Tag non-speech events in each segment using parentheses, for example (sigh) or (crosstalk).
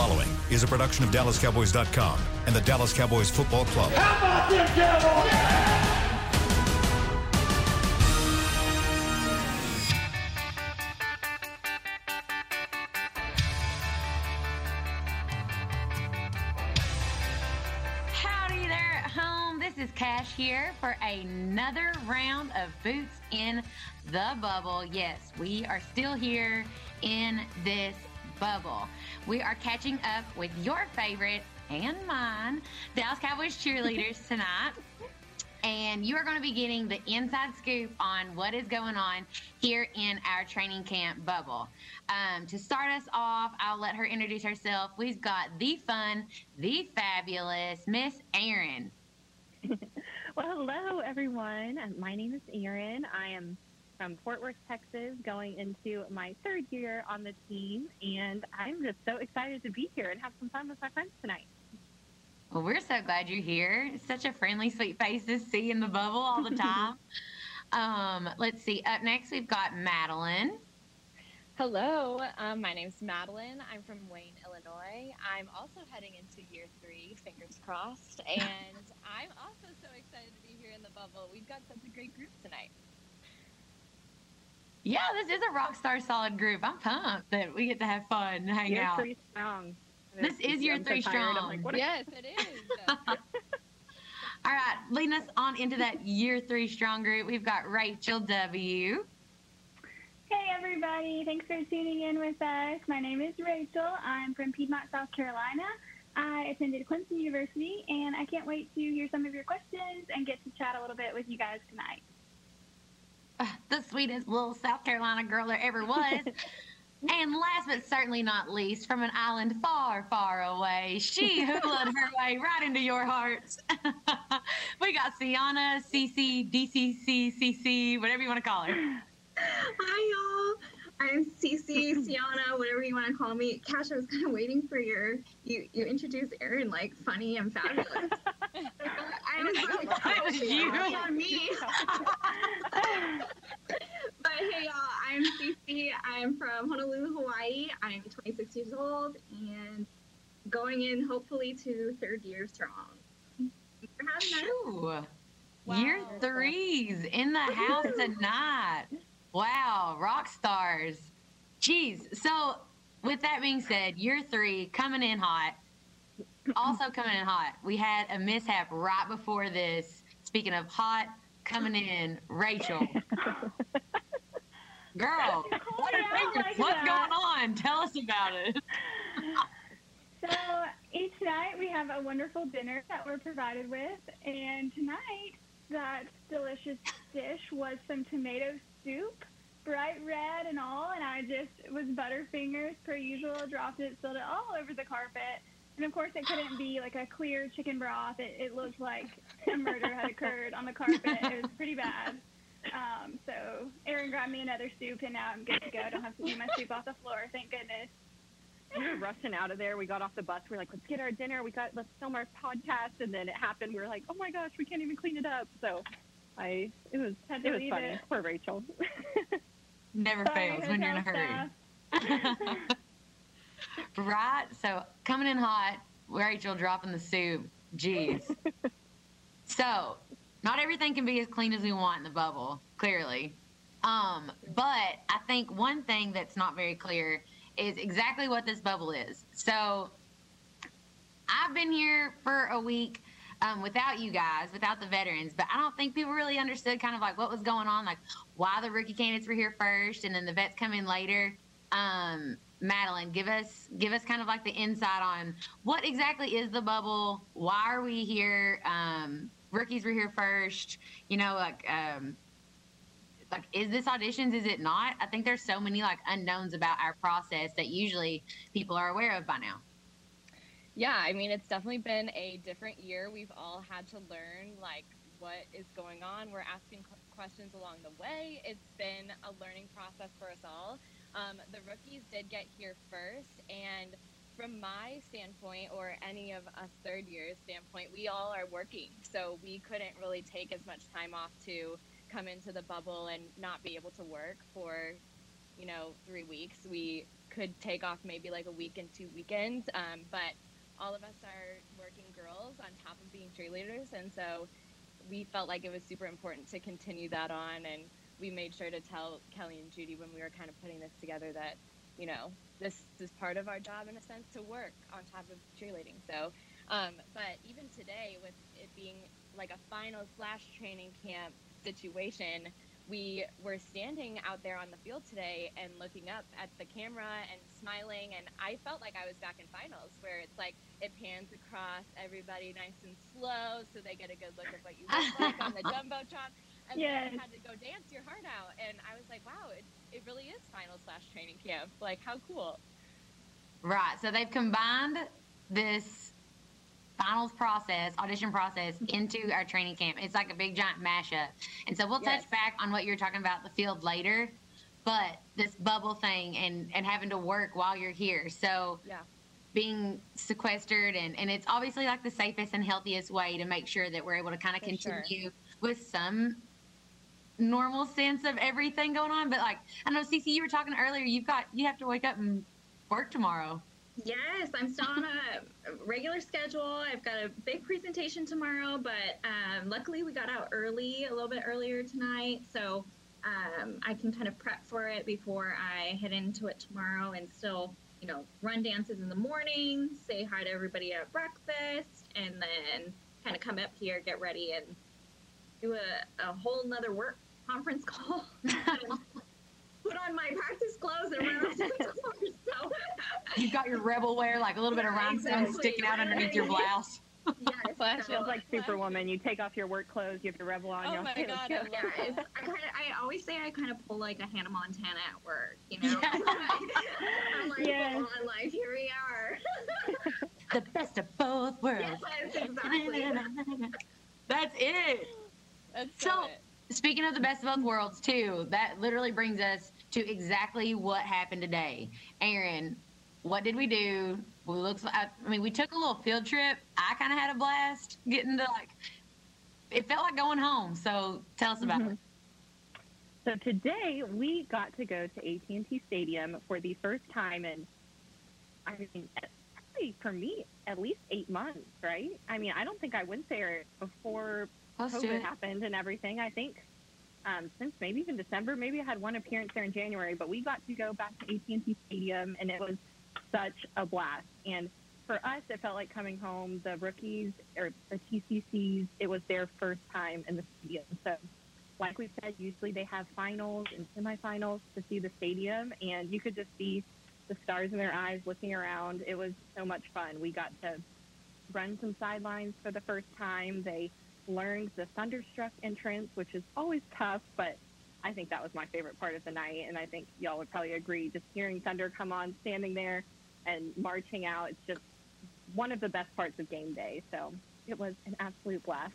following is a production of DallasCowboys.com and the Dallas Cowboys Football Club. How about them Cowboys? Howdy there home. This is Cash here for another round of Boots in the Bubble. Yes, we are still here in this bubble. We are catching up with your favorite and mine, Dallas Cowboys cheerleaders (laughs) tonight. And you are going to be getting the inside scoop on what is going on here in our training camp bubble. Um, to start us off, I'll let her introduce herself. We've got the fun, the fabulous Miss Erin. (laughs) Well, hello, everyone. My name is Erin. I am from Fort Worth, Texas, going into my third year on the team, and I'm just so excited to be here and have some fun with my friends tonight. Well, we're so glad you're here. It's such a friendly, sweet face to see in the bubble all the (laughs) time. um, let's see. Up next, we've got Madeline. Hello, um, my name's Madeline. I'm from Wayne, Illinois. I'm also heading into year three, fingers crossed. And (laughs) I'm also so excited to be here in the bubble. We've got such a great group tonight. Yeah, this is a rock star solid group. I'm pumped that we get to have fun and hang You're out. three strong. This is your I'm so three tired. I'm strong. like, Yes, it is. (laughs) All right, leading us on into that year three strong group, we've got Rachel W. Hey everybody, thanks for tuning in with us. My name is Rachel. I'm from Piedmont, South Carolina. I attended Clemson University and I can't wait to hear some of your questions and get to chat a little bit with you guys tonight. (laughs) the sweetest little South Carolina girl there ever was. (laughs) and last but certainly not least, from an island far, far away, she (laughs) hooled her way right into your hearts. we got Sienna, CC, DCC, CC, whatever you want to call her. Hi, y'all. I'm Cece, Sienna, whatever you want to call me. Cash, I was kind of waiting for your you. You introduced Erin like funny and fabulous. I was (laughs) like, oh, It was you. on me. (laughs) but hey, y'all. I'm Cece. I'm from Honolulu, Hawaii. I'm 26 years old and going in hopefully to third year strong. Thanks for having us. Ooh. Year threes in the house tonight. Wow, rock stars. Jeez. So, with that being said, year three coming in hot. Also coming in hot. We had a mishap right before this. Speaking of hot, coming in, Rachel. (laughs) Girl, what like what's that. going on? Tell us about it. (laughs) So each night we have a wonderful dinner that we're provided with, and tonight that delicious dish was some tomato soup, bright red and all, and I just was butterfingers per usual, dropped it, spilled it all over the carpet. And of course, it couldn't be like a clear chicken broth. It, it looked like a murder had occurred on the carpet. It was pretty bad. Um, so Erin grabbed me another soup, and now I'm good to go. I don't have to do my soup off the floor. Thank goodness. we were rushing out of there. We got off the bus. We are like, let's get our dinner. We got let's film our podcast, and then it happened. We were like, oh my gosh, we can't even clean it up. So, I it was Had to it was funny. it. Poor Rachel. (laughs) Never Sorry, fails when you're in a hurry. staff. (laughs) Right? So coming in hot, Rachel dropping the soup. Jeez. (laughs) so not everything can be as clean as we want in the bubble, clearly. Um, but I think one thing that's not very clear is exactly what this bubble is. So I've been here for a week um, without you guys, without the veterans, but I don't think people really understood kind of like what was going on, like why the rookie candidates were here first and then the vets come in later. Um, Madeline, give us give us kind of like the insight on what exactly is the bubble? Why are we here? Um, rookies were here first. You know, like um, like is this auditions? Is it not? I think there's so many like unknowns about our process that usually people are aware of by now. Yeah, I mean, it's definitely been a different year. We've all had to learn, like, what is going on. We're asking questions along the way. It's been a learning process for us all. Um, the rookies did get here first, and from my standpoint, or any of us third years standpoint, we all are working. So we couldn't really take as much time off to come into the bubble and not be able to work for, you know, three weeks. We could take off maybe like a week and two weekends. Um, but all of us are working girls on top of being cheerleaders, and so we felt like it was super important to continue that on. And we made sure to tell Kelly and Judy when we were kind of putting this together that you know this is part of our job in a sense to work on top of cheerleading. So, um, but even today with it being like a final slash training camp situation we were standing out there on the field today and looking up at the camera and smiling and i felt like i was back in finals where it's like it pans across everybody nice and slow so they get a good look at what you look like on the (laughs) jumbotron and Yes. then you had to go dance your heart out and i was like wow it, it really is final slash training camp like how cool Right. So they've combined this finals process, audition process, into our training camp. It's like a big giant mashup. And so we'll Yes. touch back on what you were talking about the field later, but this bubble thing and and having to work while you're here. So Yeah. being sequestered and and it's obviously like the safest and healthiest way to make sure that we're able to kind of For sure. continue with some normal sense of everything going on. But like I know Cece, you were talking earlier, you've got you have to wake up and work tomorrow. Yes, I'm still on a regular schedule. I've got a big presentation tomorrow, but um, luckily we got out early, a little bit earlier tonight, so um, I can kind of prep for it before I head into it tomorrow and still, you know, run dances in the morning, say hi to everybody at breakfast, and then kind of come up here, get ready, and do a, a whole nother work conference (laughs) call. (laughs) Put on my practice clothes and run out the door. So You've got your rebel wear, like a little bit of rhinestone exactly. sticking out underneath your (laughs) blouse. yes, Flash so- Feels like Superwoman. You take off your work clothes, you have your rebel on. Oh you're my (laughs) like, God, "Okay, (laughs) I go." Yeah, I kind of, I always say I kind of pull like a Hannah Montana at work, you know. I'm like, Yes. full on life. Here we are. The best of both worlds. yes, exactly. That's it. That's So- so it. Speaking of the best of both worlds, too, that literally brings us to exactly what happened today. Erin, what did we do? We looked. I I mean, we took a little field trip. I kind of had a blast getting to like. It felt like going home. So tell us about mm-hmm. it. So today we got to go to AT&T Stadium for the first time in, I mean, probably for me at least eight months, right? I mean, I don't think I went there before To COVID happened and everything. I think um, since maybe even December, maybe I had one appearance there in January, but we got to go back to AT&T Stadium, and it was such a blast. And for us, it felt like coming home. The rookies or the TCCs, it was their first time in the stadium. So, like we said, usually they have finals and semifinals to see the stadium, and you could just see the stars in their eyes looking around. It was so much fun. We got to run some sidelines for the first time. They learned the Thunderstruck entrance, which is always tough, but I think that was my favorite part of the night, and I think y'all would probably agree. Just hearing Thunder come on, standing there, and marching out, it's just one of the best parts of game day. So it was an absolute blast.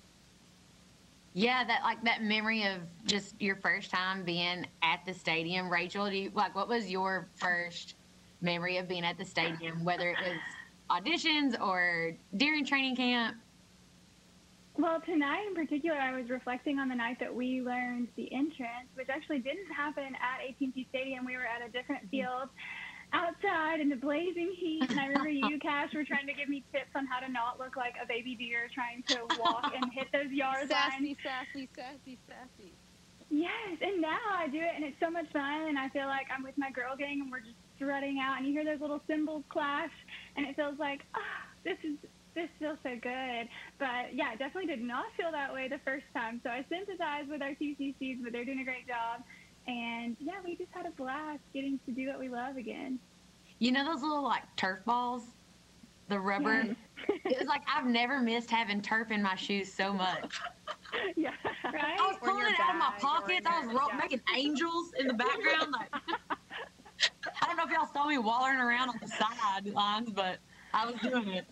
Yeah, that like that memory of just your first time being at the stadium. Rachel, do you like what was your first memory of being at the stadium, whether it was auditions or during training camp? Well, tonight in particular, I was reflecting on the night that we learned the entrance, which actually didn't happen at AT&T Stadium. We were at a different field outside in the blazing heat, and I remember you, (laughs) Cash, were trying to give me tips on how to not look like a baby deer trying to walk and hit those yard (laughs) lines. Sassy, sassy, sassy, sassy. Yes, and now I do it, and it's so much fun, and I feel like I'm with my girl gang, and we're just strutting out, and you hear those little cymbals clash, and it feels like, ah, this is this feels so good. But yeah, I definitely did not feel that way the first time. So I sympathize with our TCCs, but they're doing a great job. And yeah, we just had a blast getting to do what we love again. You know those little like turf balls, the rubber. It was like I've never missed having turf in my shoes so much. (laughs) yeah. Right? I was pulling it out of my bag or pockets. I was your- ro- yeah. making angels in the background. Like, (laughs) I don't know if y'all saw me wallering around on the sidelines, but I was doing it.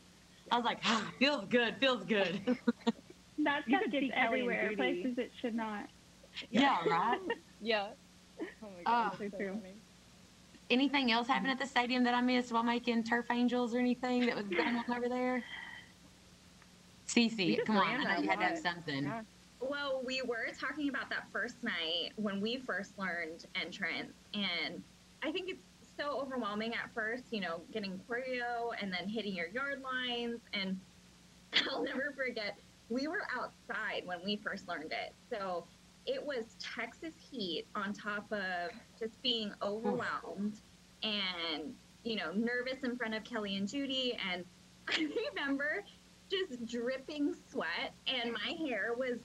I was like, ah, feels good, feels good. (laughs) That You stuff could gets see Kelly and everywhere, Judy. places it should not. yeah, right. (laughs) Yeah. Oh my god. So so true. funny. Anything else happen at the stadium that I missed while making turf angels or anything that was going on over there? We Cece, come on, ran I know you had to have something. Yeah. Well, we were talking about that first night when we first learned entrance, and I think it's so overwhelming at first, you know, getting choreo and then hitting your yard lines. And (laughs) I'll never forget, we were outside when we first learned it. So it was Texas heat on top of just being overwhelmed and, you know, nervous in front of Kelly and Judy. And (laughs) I remember just dripping sweat, and my hair was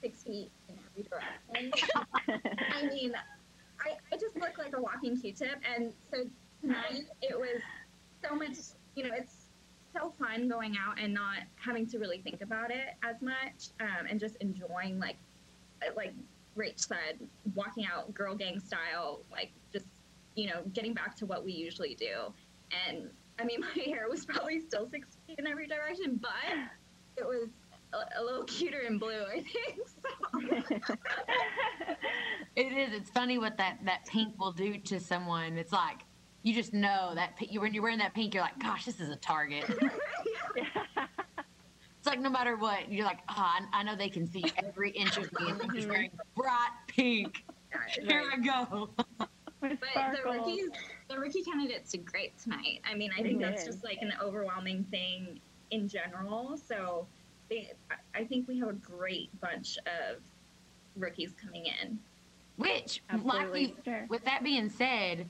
six feet in every direction. (laughs) I mean, I, I just look like a walking Q-tip, and so tonight it was so much. You know, it's so fun going out and not having to really think about it as much, um, and just enjoying like, like Rach said, walking out girl gang style, like just you know getting back to what we usually do. And I mean, (laughs) my hair was probably still six feet in every direction, but it was a, a little cuter in blue, I think. So. (laughs) It is. It's funny what that that pink will do to someone. It's like you just know that you when you're wearing that pink, you're like, gosh, this is a target. (laughs) It's like no matter what, you're like, oh, I, I know they can see every inch of me, and just wearing (laughs) bright pink. Here I go. With But the sparkles. rookies, the rookie candidates did great tonight. I mean, I think They that's did. just like an overwhelming thing in general. So they, I- I think we have a great bunch of rookies coming in. Which, like Absolutely. you, Sure. with that being said,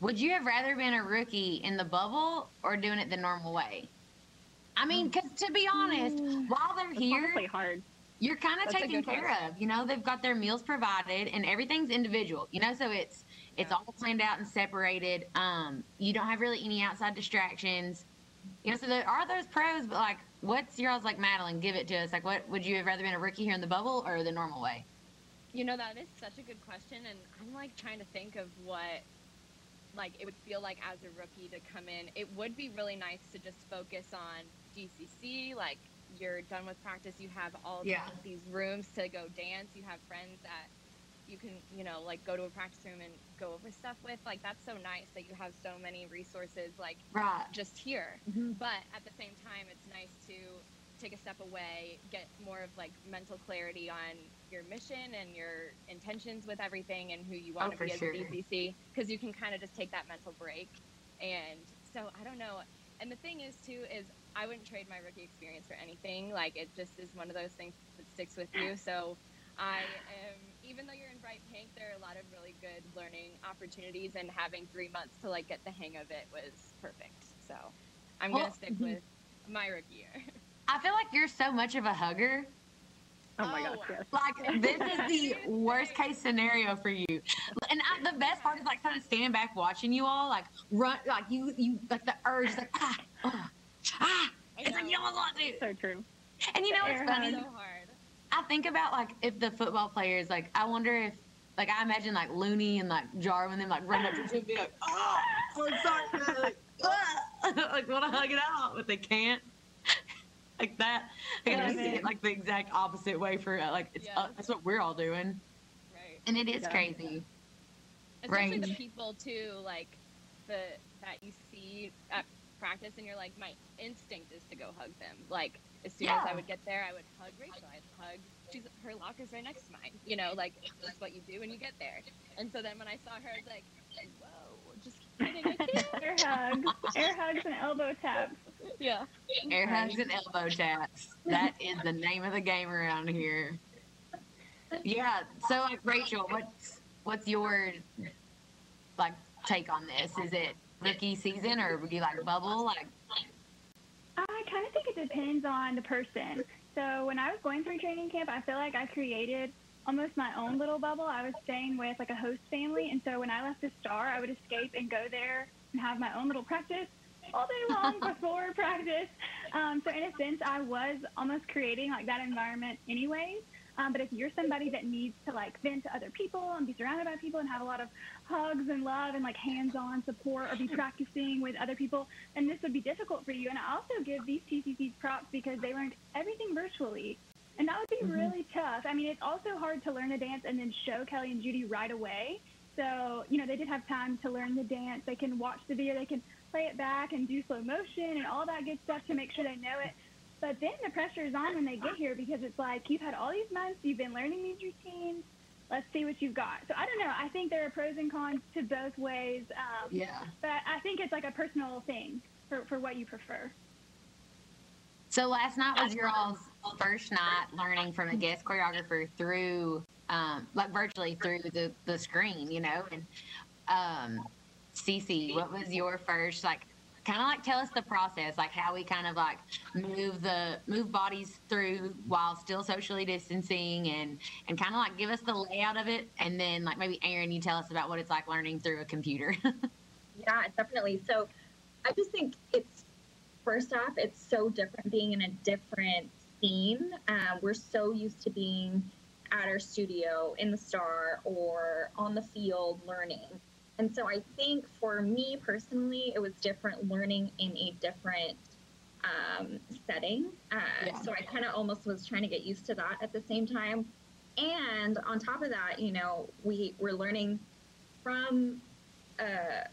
would you have rather been a rookie in the bubble or doing it the normal way? I mean, because to be honest, while they're It's here, hard. you're kind of taken care question. of. You know, they've got their meals provided and everything's individual. You know, so it's it's Yeah. all planned out and separated. Um, you don't have really any outside distractions. You know, so there are those pros, but like, what's yours like, Madeline? Give it to us. Like, what would you have rather been a rookie here in the bubble or the normal way? You know, that is such a good question, and I'm like trying to think of what like it would feel like as a rookie to come in. It would be really nice to just focus on DCC. Like you're done with practice, you have all Yeah. these rooms to go dance. You have friends that you can, you know, like go to a practice room and go over stuff with. Like that's so nice that you have so many resources like Right. just here. Mhm. But at the same time, it's nice to take a step away, get more of like mental clarity on your mission and your intentions with everything and who you want Oh, to be as sure. a DCC because you can kind of just take that mental break. And so I don't know. And the thing is too is I wouldn't trade my rookie experience for anything. Like it just is one of those things that sticks with you. So I am even though you're in bright pink, there are a lot of really good learning opportunities and having three months to like get the hang of it was perfect. So I'm Well, gonna stick mhm. with my rookie year. (laughs) I feel like you're so much of a hugger. Oh my Oh. gosh, yes. Like this is the (laughs) worst case scenario for you. And I, the best part is like kind of standing back watching you all like run like you you like the urge like ah ah, ah. It's like know. you almost want to. So true. And you know what's Air funny? so hard. I think about like if the football players like I wonder if like I imagine like Looney and like Jarwin them like run up to you and be like oh I'm sorry man." like ah. (laughs) like want to hug it out but they can't like that. I can Love just see it. it like the exact opposite way for uh, like it's uh, that's what we're all doing Right. and it is Yeah. crazy. Especially the people too, like the that you see at practice and you're like, my instinct is to go hug them. Like as soon as I would get there, I would hug Rachel. I'd hug. She's her locker's right next to mine. You know, like that's what you do when you get there. And so then when I saw her, I was like, whoa, just kidding. (laughs) Air hugs, air hugs, and elbow taps. yeah. Air hugs and elbow taps. That is the name of the game around here. Yeah. So like Rachel, what's what's your like take on this? Is it rookie season or would you like bubble? Like I kind of think it depends on the person. So when I was going through training camp, I feel like I created almost my own little bubble. I was staying with like a host family, and so when I left the star, I would escape and go there and have my own little practice all day long (laughs) before practice. Um, so in a sense, I was almost creating like that environment anyways. Um, but if you're somebody that needs to like vent to other people and be surrounded by people and have a lot of hugs and love and like hands-on support or be practicing with other people, and this would be difficult for you. And I also give these TCCs props because they learned everything virtually. And that would be Mhm. really tough. I mean, it's also hard to learn a dance and then show Kelly and Judy right away. So, you know, they did have time to learn the dance. They can watch the video, they can play it back and do slow motion and all that good stuff to make sure they know it. But then the pressure is on when they get here because it's like you've had all these months, you've been learning these routines, let's see what you've got. So I don't know. I think there are pros and cons to both ways. Um, Yeah. But I think it's like a personal thing for, for what you prefer. So last night was your all's first night learning from a guest choreographer through, um, like virtually through the, the screen, you know. And um, Cece, what was your first like? Kind of like tell us the process, like how we kind of like move the move bodies through while still socially distancing, and and kind of like give us the layout of it, and then like maybe Erin, you tell us about what it's like learning through a computer. (laughs) Yeah, definitely. So I just think it's first off, it's so different being in a different scene. Uh, we're so used to being at our studio, in the star, or on the field learning. And so I think for me personally, it was different learning in a different um, setting. Uh, Yeah. So I kind of almost was trying to get used to that at the same time. And on top of that, you know, we were learning from a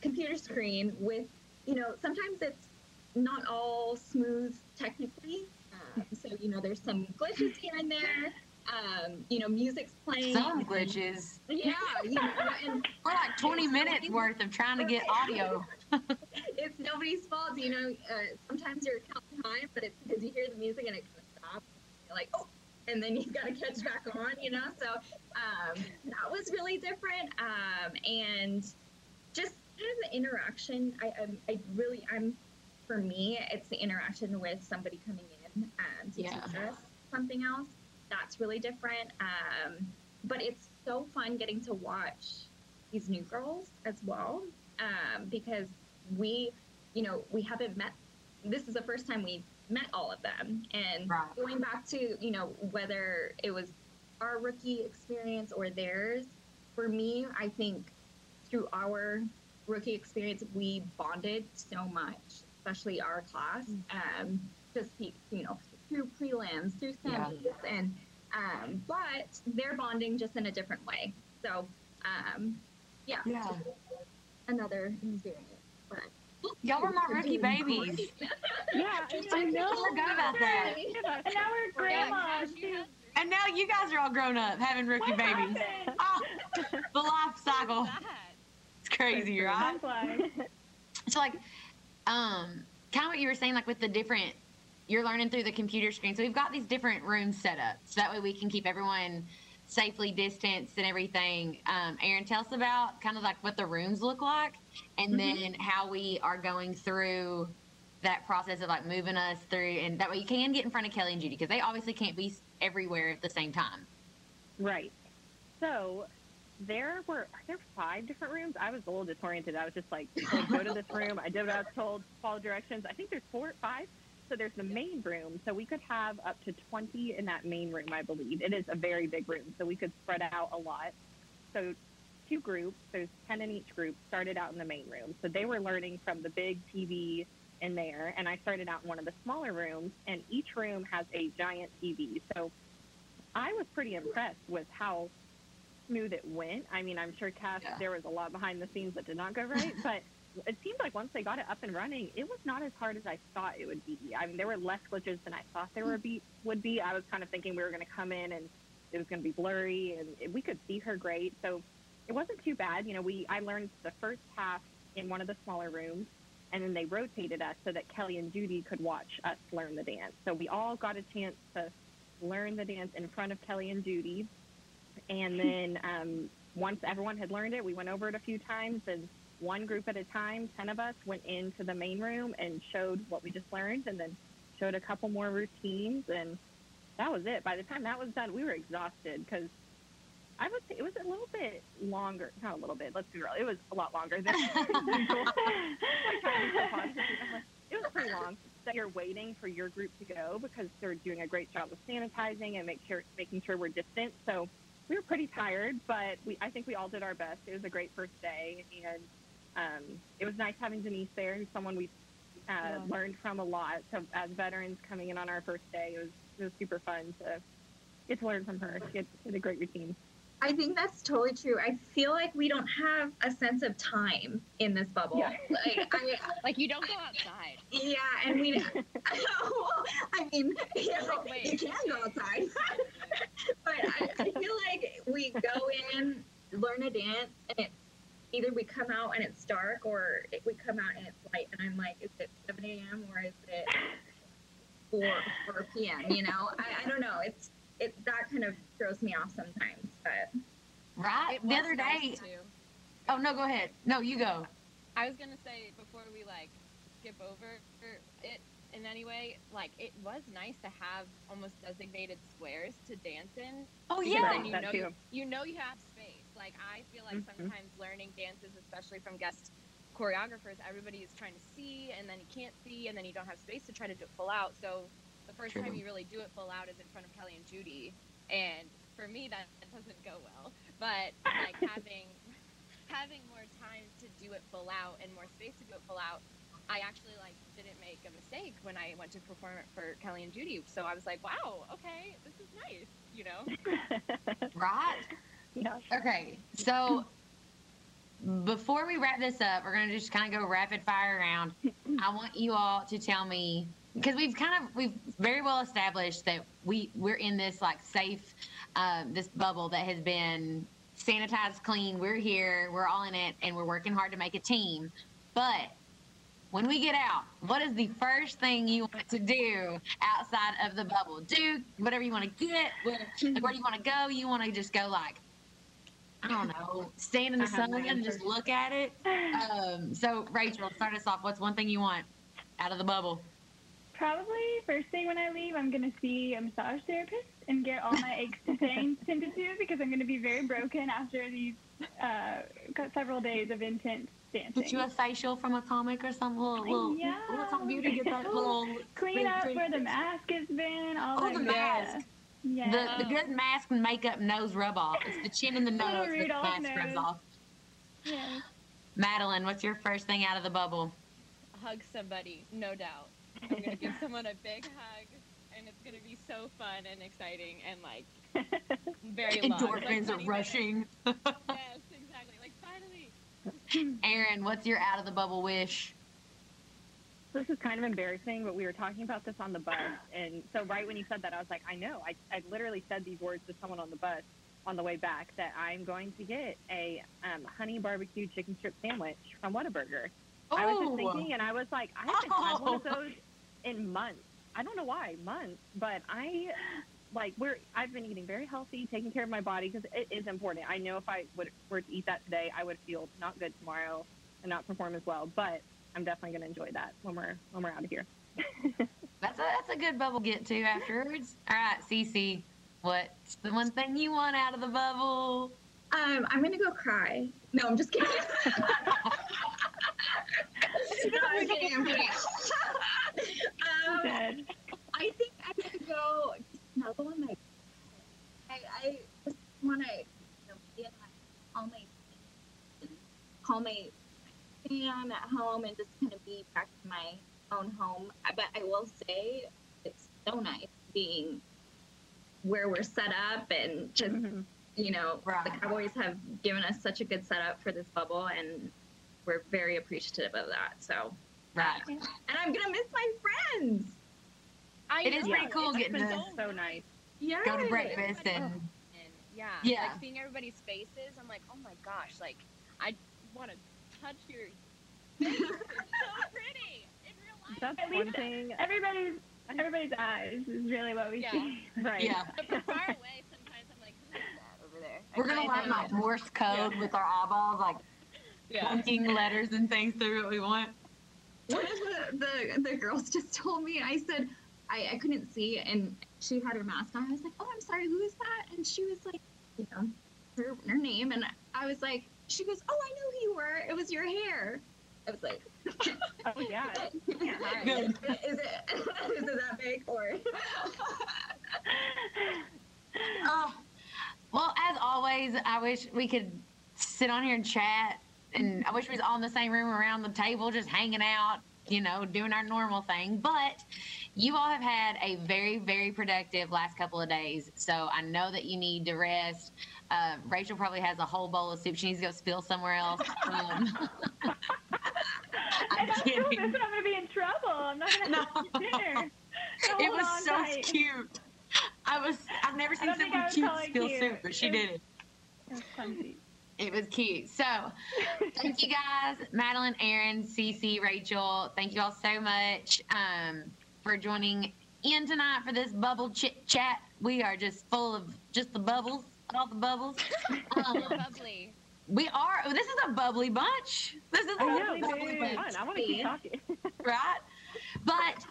computer screen with, you know, sometimes it's not all smooth technically. Um, so, you know, there's some glitches here and there. Um, you know, music's playing. Some glitches. Yeah, you know, and (laughs) We're like 20 minutes worth of trying to get (laughs) audio. it's nobody's fault. You know, uh, sometimes you're counting time, but it's because you hear the music and it kind of stops. You're like, oh, and then you've got to catch back on. You know, so um, that was really different. Um, and just kind of the interaction. I, I, I really, I'm for me, it's the interaction with somebody coming in um, to Yeah. teach us something else. That's really different. Um, but it's so fun getting to watch these new girls as well um, because we, you know, we haven't met. This is the first time we've met all of them, and Right. going back to you know whether it was our rookie experience or theirs. For me, I think through our rookie experience, we bonded so much, especially our class. Um, just you know through prelims, through Yeah. semis, and um, but they're bonding just in a different way. So um, yeah, Yeah. another experience. But Y'all were my rookie babies. Yeah, (laughs) I know. I forgot about that. And now we're grandmas. And now you guys are all grown up having rookie What babies. Oh, the life cycle. It's crazy, right? That's why. So like, um, kind of what you were saying, like with the different, you're learning through the computer screen. So we've got these different rooms set up, so that way we can keep everyone safely distanced and everything. Um, Erin, tell us about kind of like what the rooms look like, and then how we are going through that process of like moving us through, and that way you can get in front of Kelly and Judy because they obviously can't be everywhere at the same time. Right. So there were are there five different rooms? I was a little disoriented. I was just like, told, go to this (laughs) room. I did what I was told, follow directions. I think there's four, five. So there's the main room. So we could have up to 20 in that main room, I believe. It is a very big room, so we could spread out a lot. So two groups, there's 10 in each group, started out in the main room. So they were learning from the big TV in there, and I started out in one of the smaller rooms, and each room has a giant TV. So I was pretty impressed with how smooth it went. I mean, I'm sure Cass, Yeah. there was a lot behind the scenes that did not go right, (laughs) but it seemed like once they got it up and running, it was not as hard as I thought it would be. I mean, there were less glitches than I thought there would be. Would be. I was kind of thinking we were going to come in and it was going to be blurry, and we could see her great. So it wasn't too bad. You know, we I learned the first half in one of the smaller rooms, and then they rotated us so that Kelly and Judy could watch us learn the dance. So we all got a chance to learn the dance in front of Kelly and Judy, and then um, once everyone had learned it, we went over it a few times, and one group at a time, ten of us, went into the main room and showed what we just learned, and then showed a couple more routines, and that was it. By the time that was done, we were exhausted because I would say it was a little bit longer. Not a little bit. Let's be real. It was a lot longer than usual. Like, trying to be so positive. I'm like, It was pretty long. That you're waiting for your group to go because they're doing a great job of sanitizing and make sure making sure we're distant. So we were pretty tired, but we I think we all did our best. It was a great first day, and um, it was nice having Denise there, who's someone we uh, Yeah. learned from a lot. So as veterans coming in on our first day, it was it was super fun to get to learn from her. She had, she had a great routine. I think that's totally true. I feel like we don't have a sense of time in this bubble. Yeah. (laughs) Like, I, (laughs) Like you don't go outside. yeah, and we. (laughs) well, I mean, you, know, Like, you can go outside, but I, I feel like we go or it, we come out and it's light, and I'm like, is it 7 a.m. or is it 4 4 p.m. You know, I, I don't know. It's it that kind of throws me off sometimes, but Right? It the other nice, day. too. Oh no, go ahead. No, you go. I was gonna say before we like skip over it in any way, like it was nice to have almost designated squares to dance in. Oh yeah. then you know you, you know you have space. Like I feel like Mhm. sometimes learning dances, especially from guest choreographers, everybody is trying to see and then you can't see and then you don't have space to try to do it full out. So the first True. time you really do it full out is in front of Kelly and Judy. And for me that, that (laughs) doesn't go well. But like (laughs) having having more time to do it full out and more space to do it full out, I actually like didn't make a mistake when I went to perform it for Kelly and Judy. So I was like, wow, okay, this is nice, you know? (laughs) Right. Yeah. Okay. So before we wrap this up, we're gonna just kind of go rapid fire around. I want you all to tell me because we've kind of we've very well established that we we're in this like safe um, this bubble that has been sanitized clean we're here we're all in it and we're working hard to make a team but when we get out what is the first thing you want to do outside of the bubble do whatever you want to get where, where do you want to go you want to just go like i don't know stand in the sun and just look at it um, so rachel start us off what's one thing you want out of the bubble Probably first thing when I leave, I'm gonna see a massage therapist and get all my aches and pains (laughs) tended to because I'm gonna be very broken after these uh, several days of intense dancing. Get you a facial from a comic or some little little, Yeah. little beauty. Get that little Clean up where the mask has been. All Oh, the mask. Yeah. the the good mask and makeup nose rub off. It's the chin and the (laughs) nose that the Rudolph mask rubs off. yeah. Madeline, what's your first thing out of the bubble? Hug somebody, no doubt. I'm gonna give someone a big hug, and it's gonna be so fun and exciting and like (laughs) very long. Like Endorphins 20 are rushing. (laughs) Yes, exactly. Like finally. Erin, what's your out of the bubble wish? This is kind of embarrassing, but we were talking about this on the bus, and so right when you said that, I was like, I know. I, I literally said these words to someone on the bus on the way back that I'm going to get a um, honey barbecue chicken strip sandwich from Whataburger. I was just Oh. thinking, and I was like, I haven't had one of (laughs) Oh. those in months. I don't know why, months, but I like we're I've been eating very healthy, taking care of my body because it is important. I know if I would were to eat that today, I would feel not good tomorrow and not perform as well. But I'm definitely going to enjoy that when we're when we're out of here. (laughs) That's a that's a good bubble get to afterwards. All right, Cece, what's the one thing you want out of the bubble? um, I'm gonna go cry. No, I'm just kidding. (laughs) no, I'm kidding. I'm kidding. um, Dead. I think I'm gonna go another one. Like, I, I just want to, you know, be in my call my call my fan at home and just kind of be back in my own home. But I will say, it's so nice being where we're set up and just Mhm. you know Right. the Cowboys have given us such a good setup for this bubble and. We're very appreciative of that. So, Right. and I'm gonna miss my friends. I It is know, pretty cool it's getting been to so nice. Yeah. Go to breakfast and And yeah, Yeah. like seeing everybody's faces, I'm like, oh my gosh, like I want to touch your. it's so pretty in real life. That's At one least- thing. Everybody's everybody's eyes is really what we Yeah. see. (laughs) Right. yeah. But from far away, sometimes I'm like, who is that over there? I We're gonna can't learn like. Morse code with our eyeballs, like Yeah. pointing letters and things through what we want. one of the, the the girls (laughs) just told me i said I, I couldn't see and she had her mask on i was like oh i'm sorry who is that and she was like you know her, her name and i was like she goes oh i know who you were it was your hair i was like (laughs) Oh yeah. (laughs) hide. Good. is it (laughs) is it that big or Oh, well, as always, I wish we could sit on here and chat. And I wish we was all in the same room around the table, just hanging out, you know, doing our normal thing. But you all have had a very, very productive last couple of days. So I know that you need to rest. Uh, Rachel probably has a whole bowl of soup she needs to go spill somewhere else. Um, (laughs) I'm If I spill this, kidding. I'm gonna be in trouble. I'm not gonna have (laughs) No. dinner. So It was so tight. cute. I was, I've never seen someone cute spill cute. soup, but she It did it. That's clumsy. It was cute. So, thank you guys, Madeline, Erin, Cece, Rachel. Thank you all so much um, for joining in tonight for this bubble chit chat. We are just full of just the bubbles, all the bubbles. (laughs) Um, Bubbly. we are. This is a bubbly bunch. This is a I know, bubbly bunch Fun. I want to keep talking. (laughs) right? But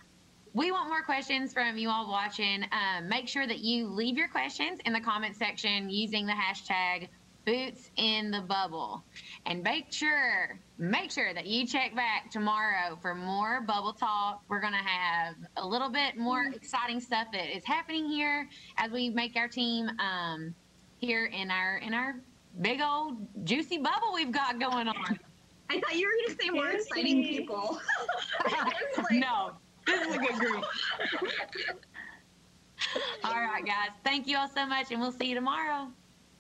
we want more questions from you all watching. Um, make sure that you leave your questions in the comment section using the hashtag boots in the bubble. And make sure, make sure that you check back tomorrow for more bubble talk. We're going to have a little bit more exciting stuff that is happening here as we make our team um, here in our in our big old juicy bubble we've got going on. (laughs) I thought you were going to say more exciting people. Like, (laughs) (laughs) no, this is a good group. All right, guys. Thank you all so much, and we'll see you tomorrow.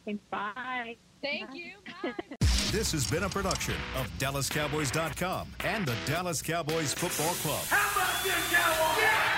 Okay, Bye. Thank you. Bye. (laughs) This has been a production of DallasCowboys.com and the Dallas Cowboys Football Club. How about this, Cowboys?